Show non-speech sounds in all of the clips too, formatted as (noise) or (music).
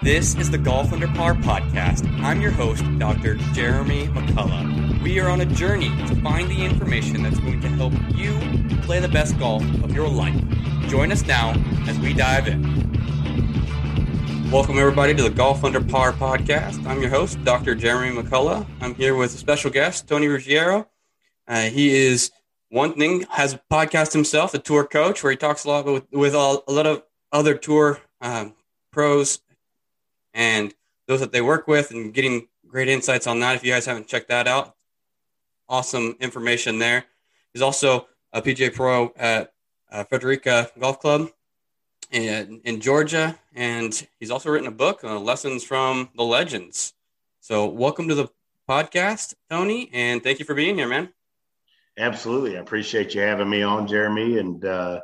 This is the Golf Under Par podcast. I'm your host, Dr. Jeremy McCullough. We are on a journey to find the information that's going to help you play the best golf of your life. Join us now as we dive in. Welcome, everybody, to the Golf Under Par podcast. I'm your host, Dr. Jeremy McCullough. I'm here with a special guest, Tony Ruggiero. Uh, he is one thing, has a podcast himself, a tour coach, where he talks a lot with, with a, a lot of other tour um, pros and those that they work with and getting great insights on that. If you guys haven't checked that out, awesome information there. He's also a PGA Pro at uh, Frederica Golf Club in, in Georgia, and he's also written a book, uh, Lessons from the Legends. So, welcome to the podcast, Tony, and thank you for being here, man. Absolutely. I appreciate you having me on, Jeremy, and uh,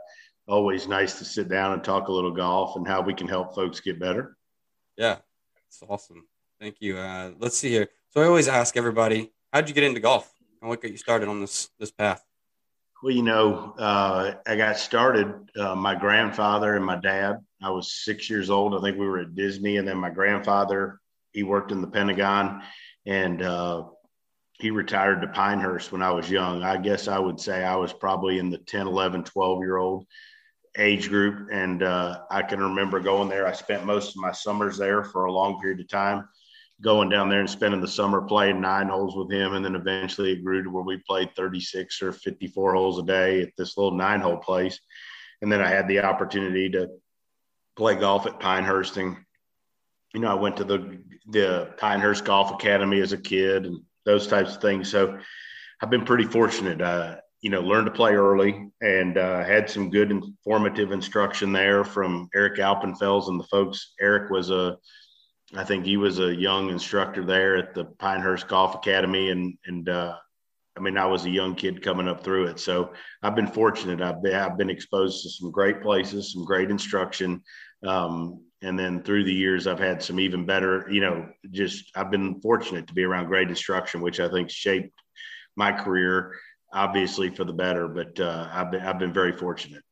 always nice to sit down and talk a little golf and how we can help folks get better. Yeah, it's awesome. Thank you. Uh, let's see here. So I always ask everybody, how'd you get into golf and what got you started on this this path? Well, you know, uh, I got started. Uh, my grandfather and my dad. I was six years old. I think we were at Disney, and then my grandfather he worked in the Pentagon, and uh, he retired to Pinehurst when I was young. I guess I would say I was probably in the 10, 11, 12 year old age group. And uh, I can remember going there. I spent most of my summers there for a long period of time, going down there and spending the summer playing nine holes with him. And then eventually it grew to where we played 36 or 54 holes a day at this little nine hole place. And then I had the opportunity to play golf at Pinehurst. And, you know, I went to the, the Pinehurst Golf Academy as a kid and those types of things. So I've been pretty fortunate. Uh, you know, learned to play early and uh, had some good informative instruction there from Eric Alpenfels and the folks. Eric was a, I think he was a young instructor there at the Pinehurst Golf Academy, and and uh, I mean, I was a young kid coming up through it, so I've been fortunate. I've been, I've been exposed to some great places, some great instruction, um, and then through the years, I've had some even better. You know, just I've been fortunate to be around great instruction, which I think shaped my career obviously for the better, but uh, I've been I've been very fortunate.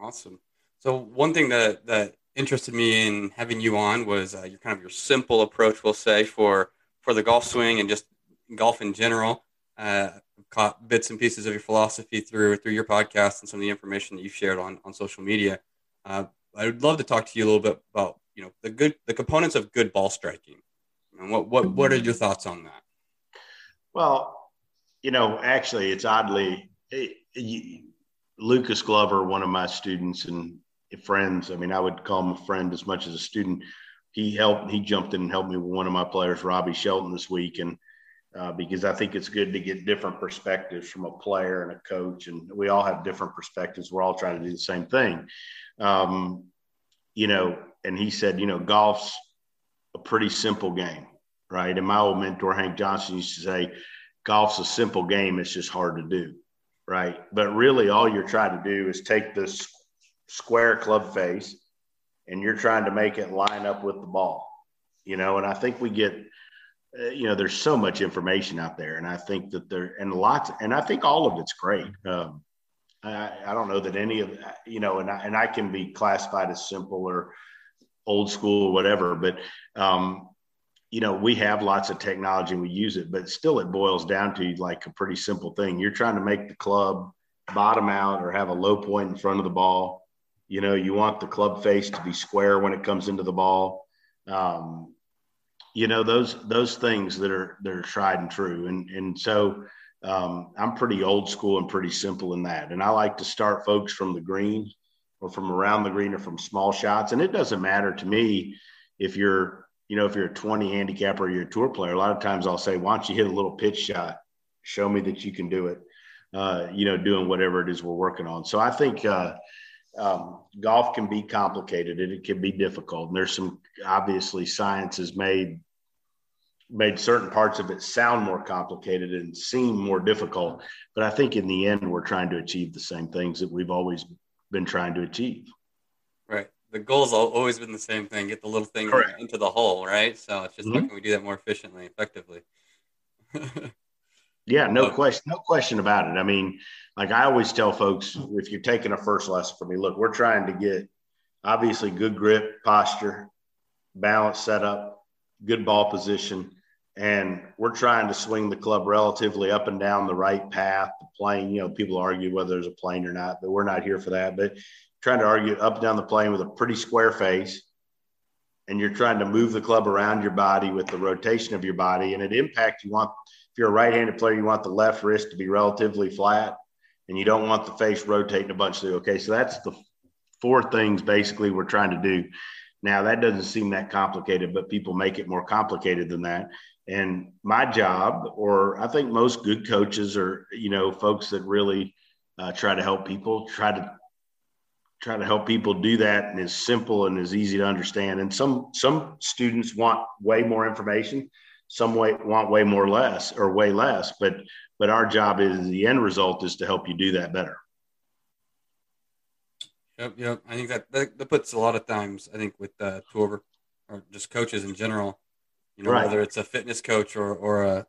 Awesome. So one thing that that interested me in having you on was uh, your kind of your simple approach, we'll say, for for the golf swing and just golf in general. Uh, caught bits and pieces of your philosophy through through your podcast and some of the information that you've shared on on social media. Uh, I would love to talk to you a little bit about you know the good the components of good ball striking. And what what what are your thoughts on that? Well, you know, actually, it's oddly it, it, Lucas Glover, one of my students and friends. I mean, I would call him a friend as much as a student. He helped. He jumped in and helped me with one of my players, Robbie Shelton, this week, and uh, because I think it's good to get different perspectives from a player and a coach, and we all have different perspectives. We're all trying to do the same thing, um, you know. And he said, you know, golf's a pretty simple game, right? And my old mentor Hank Johnson used to say, golf's a simple game. It's just hard to do, right? But really, all you're trying to do is take this square club face and you're trying to make it line up with the ball, you know. And I think we get, uh, you know, there's so much information out there, and I think that there and lots, and I think all of it's great. Um, I, I don't know that any of you know, and I, and I can be classified as simple or old school or whatever, but um, you know, we have lots of technology and we use it, but still it boils down to like a pretty simple thing. You're trying to make the club bottom out or have a low point in front of the ball. You know, you want the club face to be square when it comes into the ball. Um, you know, those those things that are that are tried and true. And and so um, I'm pretty old school and pretty simple in that. And I like to start folks from the green or from around the green or from small shots. And it doesn't matter to me if you're you know, if you're a 20 handicapper or you're a tour player, a lot of times I'll say, why don't you hit a little pitch shot? Show me that you can do it. uh, you know, doing whatever it is we're working on. So I think uh, um, golf can be complicated and it can be difficult. And there's some obviously science has made made certain parts of it sound more complicated and seem more difficult. But I think in the end, we're trying to achieve the same things that we've always been trying to achieve. Right. The goal's always been the same thing: get the little thing Correct. into the hole, right? So it's just mm-hmm. how can we do that more efficiently, effectively? (laughs) yeah, no question, no question about it. I mean, like I always tell folks, if you're taking a first lesson from me, look, we're trying to get obviously good grip, posture, balance, setup, good ball position, and we're trying to swing the club relatively up and down the right path, the plane. You know, people argue whether there's a plane or not, but we're not here for that. But trying to argue up and down the plane with a pretty square face, and you're trying to move the club around your body with the rotation of your body, and it impacts. You want if you're a right-handed player, you want the left wrist to be relatively flat, and you don't want the face rotating a bunch. Through. Okay, so that's the four things basically we're trying to do. Now that doesn't seem that complicated, but people make it more complicated than that. And my job, or I think most good coaches are, you know, folks that really uh, try to help people, try to try to help people do that and as simple and is easy to understand. And some some students want way more information, some way, want way more less or way less. But but our job is the end result is to help you do that better. Yep, yep. I think that that, that puts a lot of times. I think with uh, tour or just coaches in general you know, right. whether it's a fitness coach or, or a,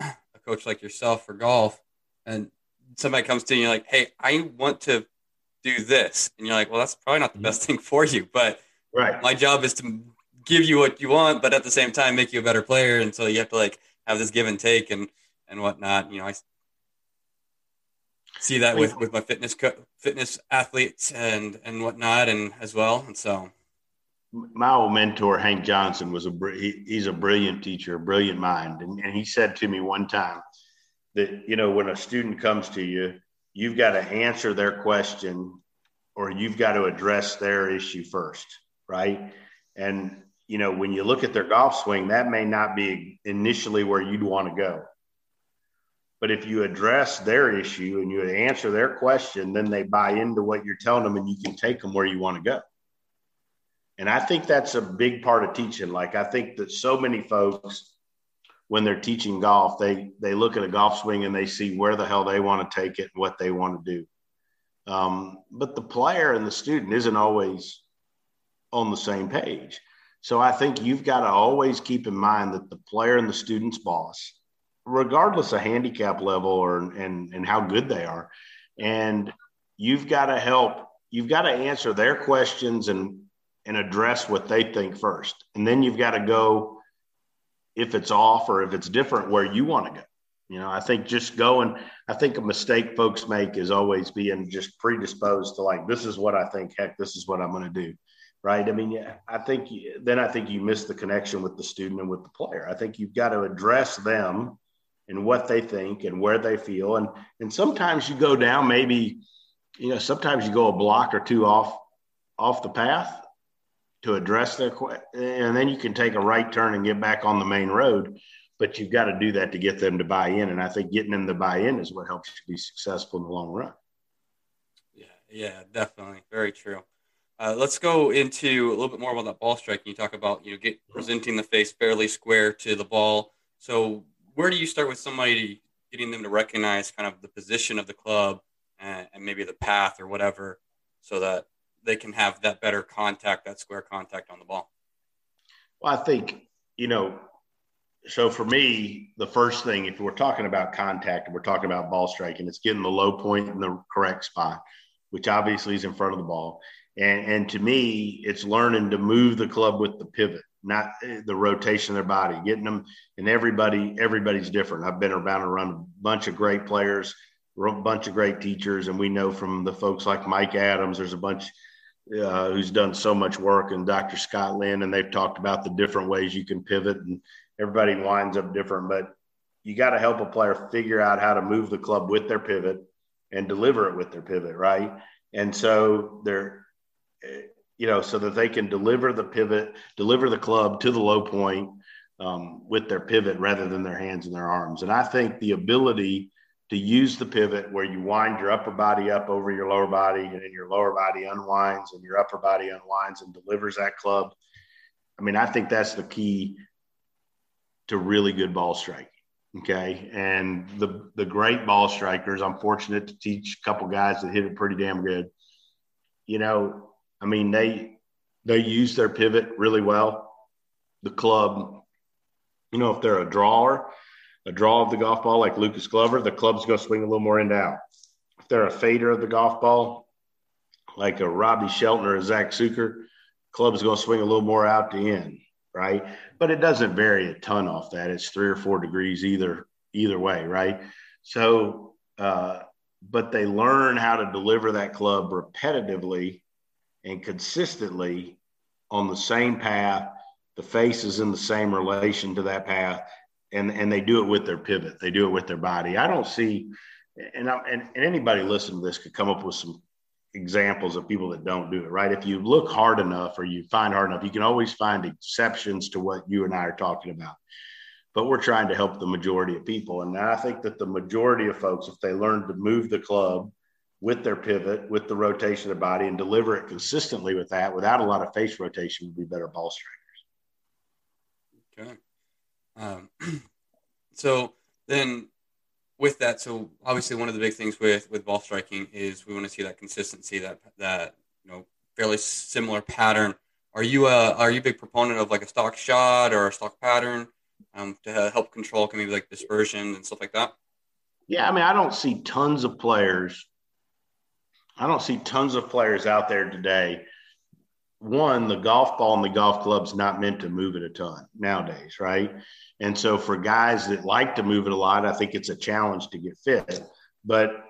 a, coach like yourself for golf, and somebody comes to you and you're like, hey, I want to do this. And you're like, well, that's probably not the best mm-hmm. thing for you, but right. my job is to give you what you want, but at the same time, make you a better player. And so you have to like have this give and take and, and whatnot. You know, I see that with, with my fitness, co- fitness athletes and, and whatnot. And as well. And so, my old mentor Hank Johnson was a he, he's a brilliant teacher, a brilliant mind, and, and he said to me one time that you know when a student comes to you, you've got to answer their question or you've got to address their issue first, right? And you know when you look at their golf swing, that may not be initially where you'd want to go. But if you address their issue and you answer their question, then they buy into what you're telling them and you can take them where you want to go. And I think that's a big part of teaching. Like I think that so many folks, when they're teaching golf, they they look at a golf swing and they see where the hell they want to take it and what they want to do. Um, but the player and the student isn't always on the same page. So I think you've got to always keep in mind that the player and the student's boss, regardless of handicap level or and and how good they are, and you've got to help. You've got to answer their questions and and address what they think first. And then you've got to go if it's off or if it's different where you want to go. You know, I think just going, I think a mistake folks make is always being just predisposed to like, this is what I think, heck, this is what I'm going to do. Right. I mean, I think then I think you miss the connection with the student and with the player. I think you've got to address them and what they think and where they feel. And, and sometimes you go down, maybe, you know, sometimes you go a block or two off, off the path to address their question, and then you can take a right turn and get back on the main road. But you've got to do that to get them to buy in, and I think getting them to buy in is what helps you be successful in the long run. Yeah, yeah, definitely, very true. Uh, let's go into a little bit more about that ball striking. You talk about you know get presenting the face fairly square to the ball. So where do you start with somebody getting them to recognize kind of the position of the club and, and maybe the path or whatever, so that they can have that better contact, that square contact on the ball? Well, I think, you know, so for me, the first thing, if we're talking about contact and we're talking about ball striking, it's getting the low point in the correct spot, which obviously is in front of the ball. And, and to me, it's learning to move the club with the pivot, not eh, the rotation of their body, getting them. And everybody, everybody's different. I've been around around a bunch of great players, a bunch of great teachers, and we know from the folks like Mike Adams, there's a bunch uh, who's done so much work, and Dr. Scott Lynn, and they've talked about the different ways you can pivot, and everybody winds up different. But you got to help a player figure out how to move the club with their pivot and deliver it with their pivot, right? And so they're, you know, so that they can deliver the pivot, deliver the club to the low point um, with their pivot rather than their hands and their arms. And I think the ability to use the pivot where you wind your upper body up over your lower body and then your lower body unwinds and your upper body unwinds and delivers that club. I mean, I think that's the key to really good ball striking. Okay. And the the great ball strikers, I'm fortunate to teach a couple guys that hit it pretty damn good. You know, I mean, they they use their pivot really well. The club, you know, if they're a drawer, a draw of the golf ball like Lucas Glover, the club's going to swing a little more in out. If they're a fader of the golf ball, like a Robbie Shelton or a Zack Sucher, club's going to swing a little more out to end, right? But it doesn't vary a ton off that. It's three or four degrees either either way, right? So, uh, but they learn how to deliver that club repetitively and consistently on the same path. The face is in the same relation to that path and and they do it with their pivot. They do it with their body. I don't see, and I, and, and anybody listening to this could come up with some examples of people that don't do it right. If you look hard enough or you find hard enough, you can always find exceptions to what you and I are talking about. But we're trying to help the majority of people, and I think that the majority of folks, if they learn to move the club with their pivot, with the rotation of the body, and deliver it consistently with that, without a lot of face rotation, would be better ball strikers. Okay. Um, (clears throat) so then with that, so obviously one of the big things with, with ball striking is we want to see that consistency, that, that, you know, fairly similar pattern. Are you a, are you a big proponent of like a stock shot or a stock pattern um, to help control maybe like dispersion and stuff like that? Yeah. I mean, I don't see tons of players. I don't see tons of players out there today one, the golf ball and the golf club's not meant to move it a ton nowadays, right? And so for guys that like to move it a lot, I think it's a challenge to get fit. But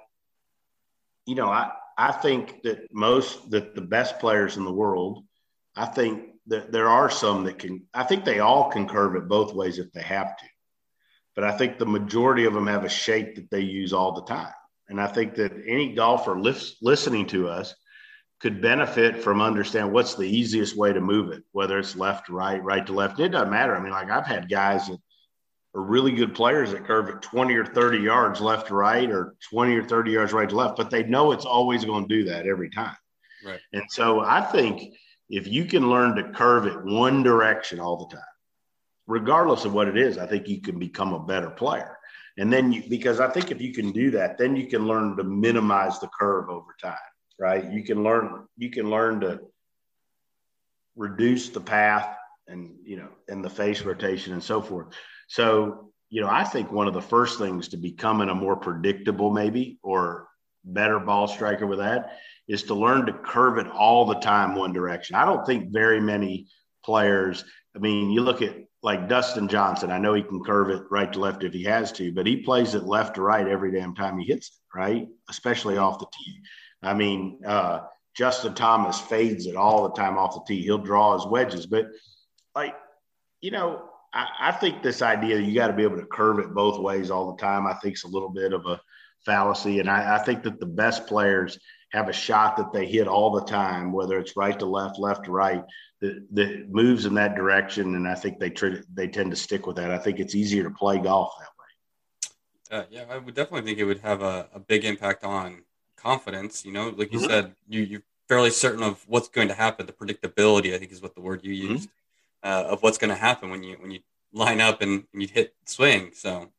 you know, I I think that most that the best players in the world, I think that there are some that can. I think they all can curve it both ways if they have to. But I think the majority of them have a shape that they use all the time. And I think that any golfer listening to us could benefit from understand what's the easiest way to move it, whether it's left to right, right to left. It doesn't matter. I mean, like I've had guys that are really good players that curve at 20 or 30 yards left to right or 20 or 30 yards right to left, but they know it's always going to do that every time. Right. And so I think if you can learn to curve it one direction all the time, regardless of what it is, I think you can become a better player. And then you, because I think if you can do that, then you can learn to minimize the curve over time right? You can learn you can learn to reduce the path and you know and the face rotation and so forth. So you know, I think one of the first things to becoming a more predictable, maybe or better ball striker with that is to learn to curve it all the time one direction. I don't think very many players. I mean, you look at like Dustin Johnson. I know he can curve it right to left if he has to, but he plays it left to right every damn time he hits it, right? Especially off the tee. I mean, uh, Justin Thomas fades it all the time off the tee. He'll draw his wedges, but like, you know, I, I think this idea you got to be able to curve it both ways all the time. I think it's a little bit of a fallacy, and I, I think that the best players have a shot that they hit all the time, whether it's right to left, left to right, that, that moves in that direction. And I think they tr- they tend to stick with that. I think it's easier to play golf that way. Uh, yeah, I would definitely think it would have a, a big impact on confidence. You know, like you mm-hmm. said, you you're fairly certain of what's going to happen. The predictability, I think, is what the word you mm-hmm. used mm-hmm. uh, of what's going to happen when you when you line up and, and you hit swing. So,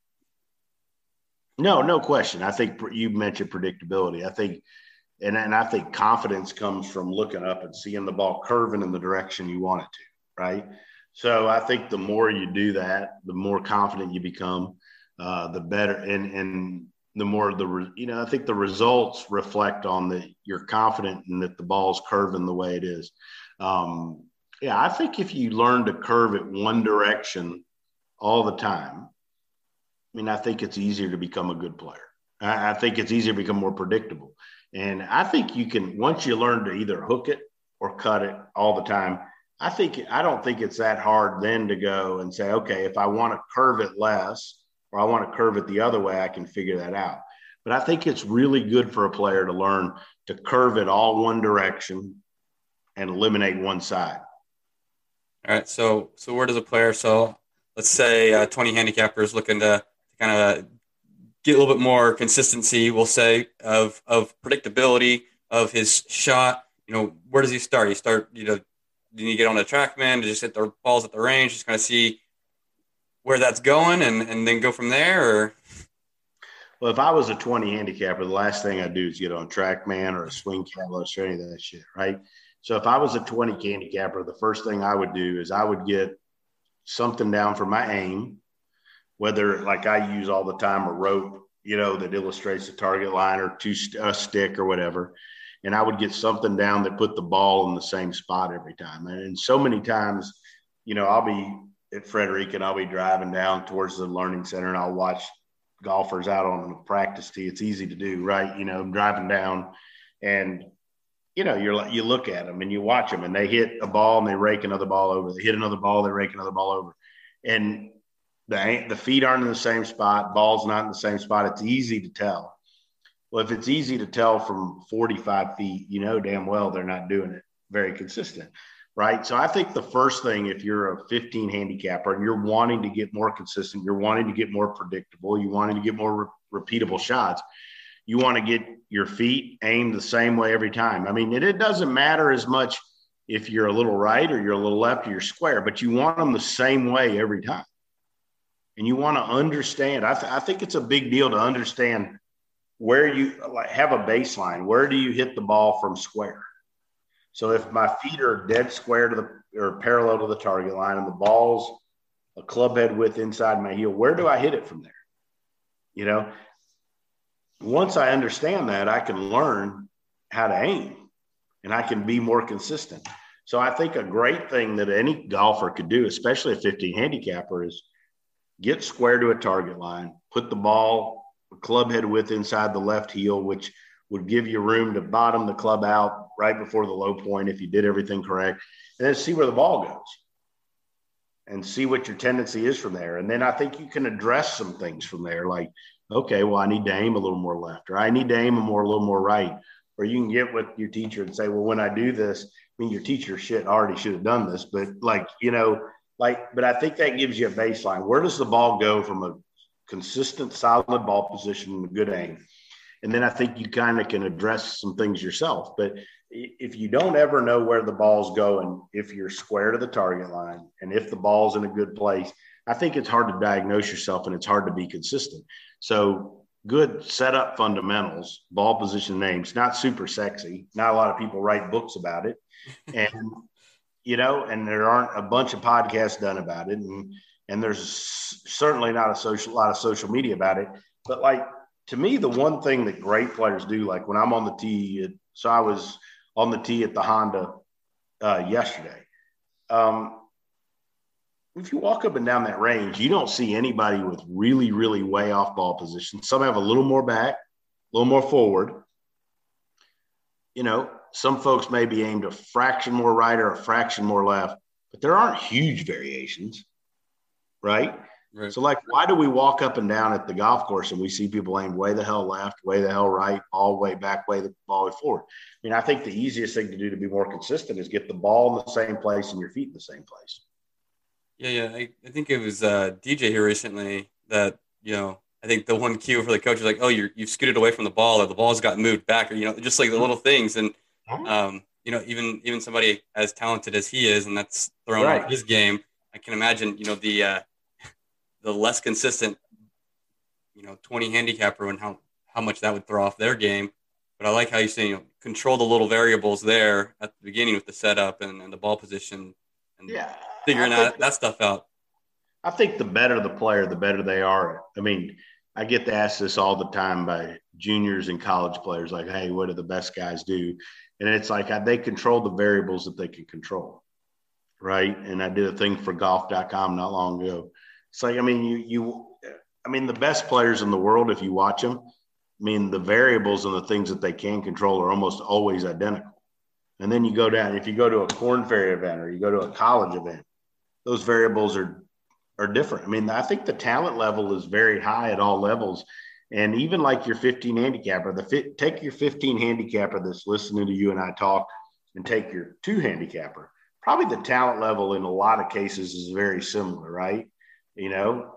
no, no question. I think you mentioned predictability. I think, and and I think confidence comes from looking up and seeing the ball curving in the direction you want it to. Right. So I think the more you do that, the more confident you become, uh, the better. And and the more the you know I think the results reflect on that you're confident and that the ball's curving the way it is. Um, yeah, I think if you learn to curve it one direction all the time, I mean, I think it's easier to become a good player. I, I think it's easier to become more predictable. And I think you can once you learn to either hook it or cut it all the time. I think I don't think it's that hard then to go and say, okay, if I want to curve it less, or I want to curve it the other way, I can figure that out. But I think it's really good for a player to learn to curve it all one direction and eliminate one side. All right. So, so where does a player? So, let's say a 20 handicapper is looking to kind of get a little bit more consistency, we'll say, of of predictability of his shot. You know, where does he start? He start, you know, do you get on the TrackMan to just hit the balls at the range, just kind of see where that's going, and and then go from there, or well, if I was a 20 handicapper, the last thing I'd do is get on TrackMan or a Swing Catalyst or any of that shit, right? So if I was a 20 handicapper, the first thing I would do is I would get something down for my aim, whether like I use all the time a rope, you know, that illustrates the target line or two a stick or whatever. And I would get something down that put the ball in the same spot every time. And so many times, you know, I'll be at Frederica and I'll be driving down towards the learning center and I'll watch golfers out on the practice tee. It's easy to do, right? You know, I'm driving down and you know, you're like you look at them and you watch them and they hit a ball and they rake another ball over. They hit another ball, they rake another ball over. And the the feet aren't in the same spot, ball's not in the same spot. It's easy to tell. Well, if it's easy to tell from 45 feet, you know damn well they're not doing it very consistent right? So I think the first thing, if you're a 15 handicapper and you're wanting to get more consistent, you're wanting to get more predictable, you wanting to get more re- repeatable shots, you want to get your feet aimed the same way every time. I mean, it, it doesn't matter as much if you're a little right or you're a little left or you're square, but you want them the same way every time. And you want to understand. I, th- I think it's a big deal to understand where you like have a baseline. Where do you hit the ball from square? So if my feet are dead square to the or parallel to the target line and the ball's a club head width inside my heel, where do I hit it from there? You know, once I understand that, I can learn how to aim and I can be more consistent. So I think a great thing that any golfer could do, especially a 15 handicapper, is get square to a target line, put the ball club head width inside the left heel, which – would give you room to bottom the club out right before the low point if you did everything correct, and then see where the ball goes and see what your tendency is from there. And then I think you can address some things from there, like, okay, well, I need to aim a little more left, or I need to aim a more a little more right. Or you can get with your teacher and say, well, when I do this, I mean, your teacher shit already should have done this, but like, you know, like, but I think that gives you a baseline. Where does the ball go from a consistent, solid ball position and a good aim? And then I think you kind of can address some things yourself. But if you don't ever know where the ball's going, if you're square to the target line, and if the ball's in a good place, I think it's hard to diagnose yourself and it's hard to be consistent. So good setup fundamentals, ball position names, not super sexy. Not a lot of people write books about it. And (laughs) you know, and there aren't a bunch of podcasts done about it. And and there's certainly not a social lot of social media about it. But like to me, the one thing that great players do, like when I'm on the tee, so I was on the tee at the Honda uh, yesterday. Um, if you walk up and down that range, you don't see anybody with really, really way off ball position. Some have a little more back, a little more forward. You know, some folks may be aimed a fraction more right or a fraction more left, but there aren't huge variations, right? Right. So, like, why do we walk up and down at the golf course and we see people aim way the hell left, way the hell right, all the way back, way the ball way forward? I mean, I think the easiest thing to do to be more consistent is get the ball in the same place and your feet in the same place. Yeah, yeah. I, I think it was uh, DJ here recently that, you know, I think the one cue for the coach is like, oh, you're, you've scooted away from the ball or the ball's got moved back or, you know, just like the little things. And, um, you know, even even somebody as talented as he is, and that's thrown right. out his game, I can imagine, you know, the, uh, the less consistent, you know, 20 handicapper and how, how much that would throw off their game. But I like how you say, you know, control the little variables there at the beginning with the setup and, and the ball position and yeah, figuring think, that, that stuff out. I think the better the player, the better they are. I mean, I get to ask this all the time by juniors and college players, like, "Hey, what do the best guys do?" And it's like they control the variables that they can control, right? And I did a thing for Golf.com not long ago, it's like I mean, you you, I mean, the best players in the world, if you watch them, I mean, the variables and the things that they can control are almost always identical. And then you go down, if you go to a Korn Ferry event or you go to a college event, those variables are are different. I mean, I think the talent level is very high at all levels. And even like your 15 handicapper, the fit, take your 15 handicapper that's listening to you and I talk and take your two handicapper. Probably the talent level in a lot of cases is very similar, right? You know,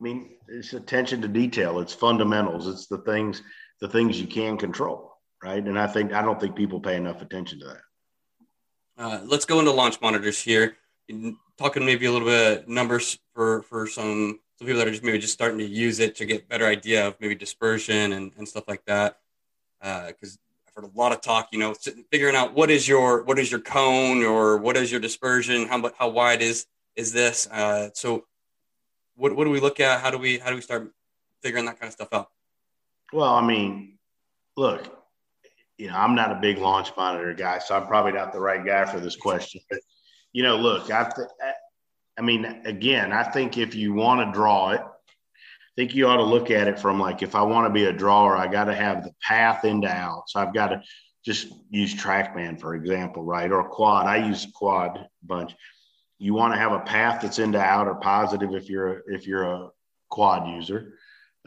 I mean, it's attention to detail. It's fundamentals. It's the things, the things you can control, right? And I think I don't think people pay enough attention to that. Uh, let's go into launch monitors here. Talking maybe a little bit numbers for for some some people that are just maybe just starting to use it to get better idea of maybe dispersion and, and stuff like that. Because uh, I've heard a lot of talk, you know, figuring out what is your what is your cone or what is your dispersion, how how wide is is this? Uh, so what what do we look at? How do we how do we start figuring that kind of stuff out? Well, I mean, look, you know, I'm not a big launch monitor guy, so I'm probably not the right guy for this question. But you know, look, I, th- I mean, again, I think if you want to draw it, I think you ought to look at it from like, if I want to be a drawer, I got to have the path into out. So I've got to just use TrackMan for example, right? Or quad. I use quad bunch you want to have a path that's into out or positive if you're if you're a quad user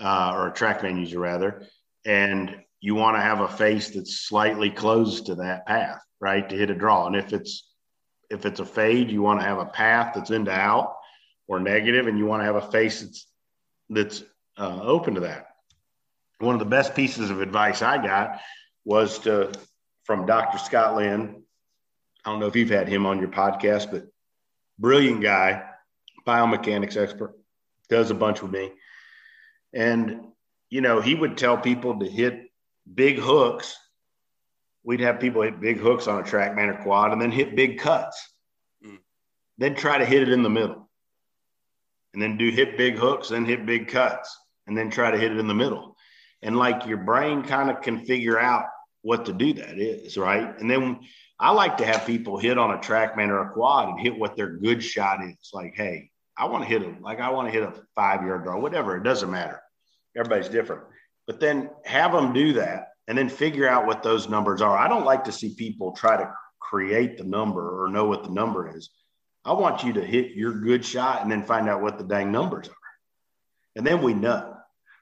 uh, or a trackman user rather and you want to have a face that's slightly closed to that path right to hit a draw. And if it's if it's a fade you want to have a path that's into out or negative and you want to have a face that's that's uh, open to that. One of the best pieces of advice i got was to from dr scott lynn. I don't know if you've had him on your podcast but brilliant guy, biomechanics expert, does a bunch with me. And, you know, he would tell people to hit big hooks. We'd have people hit big hooks on a TrackMan or quad and then hit big cuts. Mm. Then try to hit it in the middle. And then do hit big hooks, then hit big cuts, and then try to hit it in the middle. And like your brain kind of can figure out what to do that is, right? And then I like to have people hit on a TrackMan or a quad and hit what their good shot is. Like, hey, I want to hit a like I want to hit a five yard draw, whatever. It doesn't matter. Everybody's different. But then have them do that and then figure out what those numbers are. I don't like to see people try to create the number or know what the number is. I want you to hit your good shot and then find out what the dang numbers are. And then we know,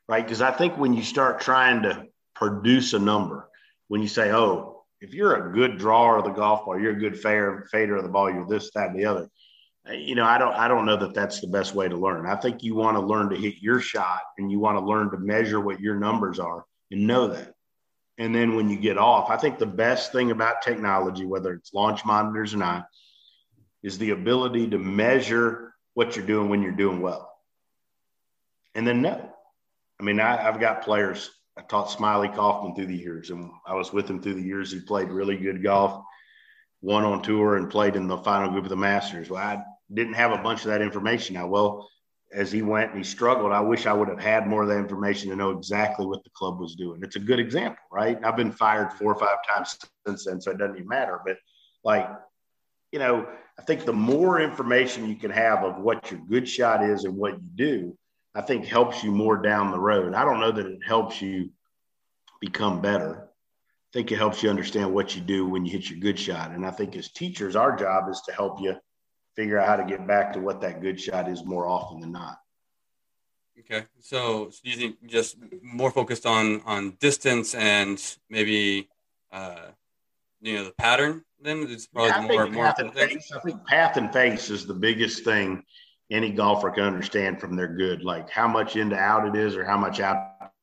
right? Because I think when you start trying to produce a number, when you say, oh, if you're a good drawer of the golf ball, you're a good fader, fader of the ball, you're this, that, and the other. Uh, you know, I don't, I don't know that that's the best way to learn. I think you want to learn to hit your shot, and you want to learn to measure what your numbers are and know that. And then when you get off, I think the best thing about technology, whether it's launch monitors or not, is the ability to measure what you're doing when you're doing well. And then know. I mean, I, I've got players I taught Smylie Kaufman through the years, and I was with him through the years. He played really good golf, won on tour, and played in the final group of the Masters. Well, I didn't have a bunch of that information. Now, well, as he went and he struggled, I wish I would have had more of that information to know exactly what the club was doing. It's a good example, right? I've been fired four or five times since then, so it doesn't even matter. But like, you know, I think the more information you can have of what your good shot is and what you do, I think helps you more down the road. I don't know that it helps you become better. I think it helps you understand what you do when you hit your good shot. And I think as teachers, our job is to help you figure out how to get back to what that good shot is more often than not. Okay. So, so do you think just more focused on on distance and maybe uh, you know the pattern then it's probably yeah, more more I think path and face is the biggest thing any golfer can understand from their good, like how much into out it is or how much out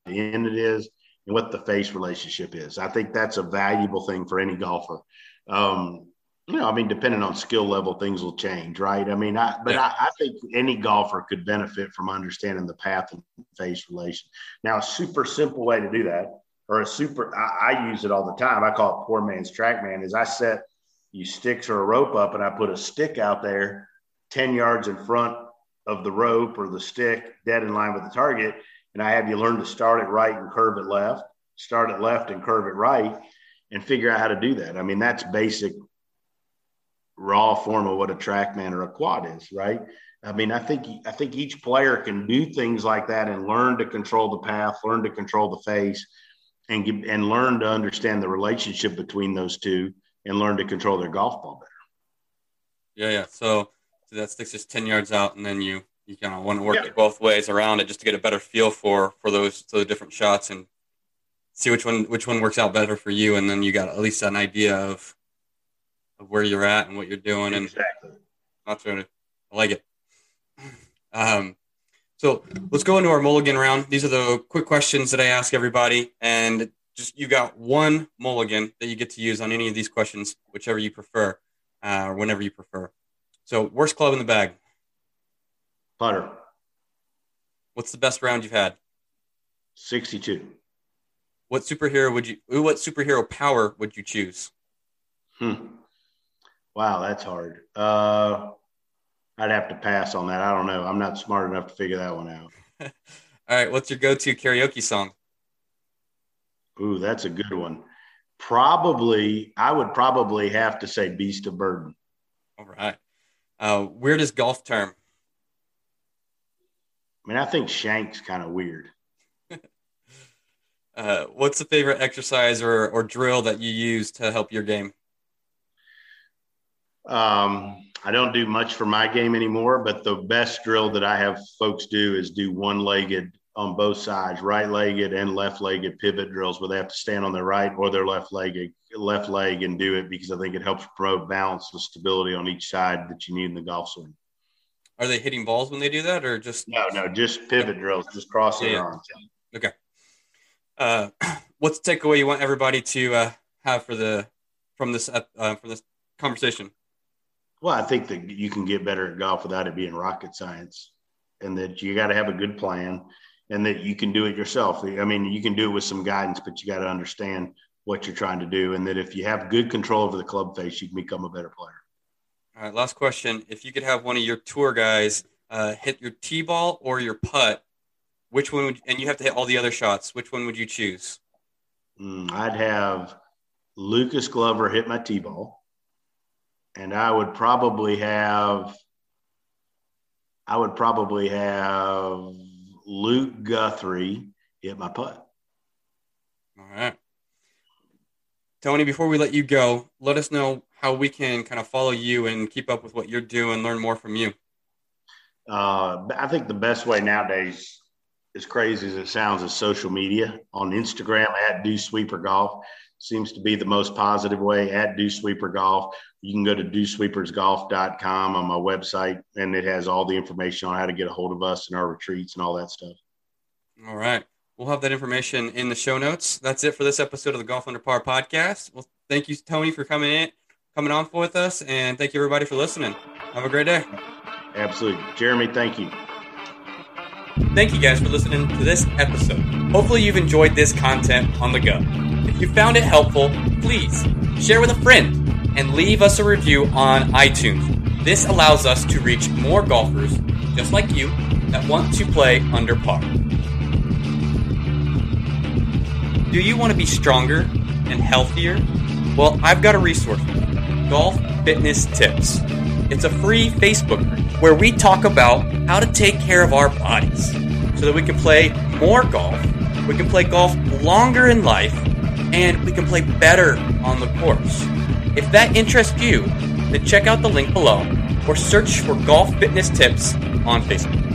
to in it is and what the face relationship is. I think that's a valuable thing for any golfer. Um, you know, I mean, depending on skill level, things will change, right? I mean, I, but yeah. I, I, think any golfer could benefit from understanding the path and face relation. Now, a super simple way to do that, or a super, I, I use it all the time. I call it poor man's TrackMan. Is I set you sticks or a rope up, and I put a stick out there 10 yards in front of the rope or the stick, dead in line with the target. And I have you learn to start it right and curve it left, start it left and curve it right, and figure out how to do that. I mean, that's basic raw form of what a TrackMan or a quad is, right? I mean, I think I think each player can do things like that and learn to control the path, learn to control the face, and and learn to understand the relationship between those two, and learn to control their golf ball better. Yeah, yeah. So so that sticks just 10 yards out and then you you kind of want to work yeah. it both ways around it just to get a better feel for for those those different shots and see which one which one works out better for you and then you got at least an idea of of where you're at and what you're doing exactly. and I like it (laughs) um So let's go into our mulligan round. These are the quick questions that I ask everybody, and just you got one mulligan that you get to use on any of these questions, whichever you prefer, uh, or whenever you prefer. So, worst club in the bag. Putter. What's the best round you've had? Sixty-two. What superhero would you? What superhero power would you choose? Hmm. Wow, that's hard. Uh, I'd have to pass on that. I don't know. I'm not smart enough to figure that one out. (laughs) All right. What's your go-to karaoke song? Ooh, that's a good one. Probably, I would probably have to say Beast of Burden. All right. Uh, weirdest golf term? I mean, I think shank's kind of weird. (laughs) uh, what's the favorite exercise or, or drill that you use to help your game? Um, I don't do much for my game anymore, but the best drill that I have folks do is do one legged on both sides, right legged and left legged pivot drills where they have to stand on their right or their left leg, left leg and do it because I think it helps promote balance and stability on each side that you need in the golf swing. Are they hitting balls when they do that or just no, no, just pivot drills, just crossing yeah, arms. Okay. Uh, (clears throat) what's the takeaway you want everybody to uh, have for the from this uh, from this conversation? Well, I think that you can get better at golf without it being rocket science, and that you got to have a good plan, and that you can do it yourself. I mean, you can do it with some guidance, but you got to understand what you're trying to do, and that if you have good control over the club face, you can become a better player. All right, last question: If you could have one of your tour guys uh, hit your tee ball or your putt, which one would? And you have to hit all the other shots. Which one would you choose? Mm, I'd have Lucas Glover hit my tee ball and I would probably have I would probably have Luke Guthrie hit my putt. All right. Tony, before we let you go, let us know how we can kind of follow you and keep up with what you're doing, learn more from you. Uh, I think the best way nowadays, as crazy as it sounds, is social media on Instagram at Do Sweeper Golf seems to be the most positive way at Do Sweeper Golf. You can go to dosweepersgolf.com on my website, and it has all the information on how to get a hold of us and our retreats and all that stuff. All right. We'll have that information in the show notes. That's it for this episode of the Golf Under Par podcast. Well, thank you, Tony, for coming in, coming on with us, and thank you, everybody, for listening. Have a great day. Absolutely. Jeremy, thank you. Thank you guys for listening to this episode. Hopefully, you've enjoyed this content on the go. If you found it helpful, please share with a friend and leave us a review on iTunes. This allows us to reach more golfers just like you that want to play under par. Do you want to be stronger and healthier? Well, I've got a resource for you Golf Fitness Tips. It's a free Facebook group where we talk about how to take care of our bodies so that we can play more golf, we can play golf longer in life, and we can play better on the course. If that interests you, then check out the link below or search for Golf Fitness Tips on Facebook.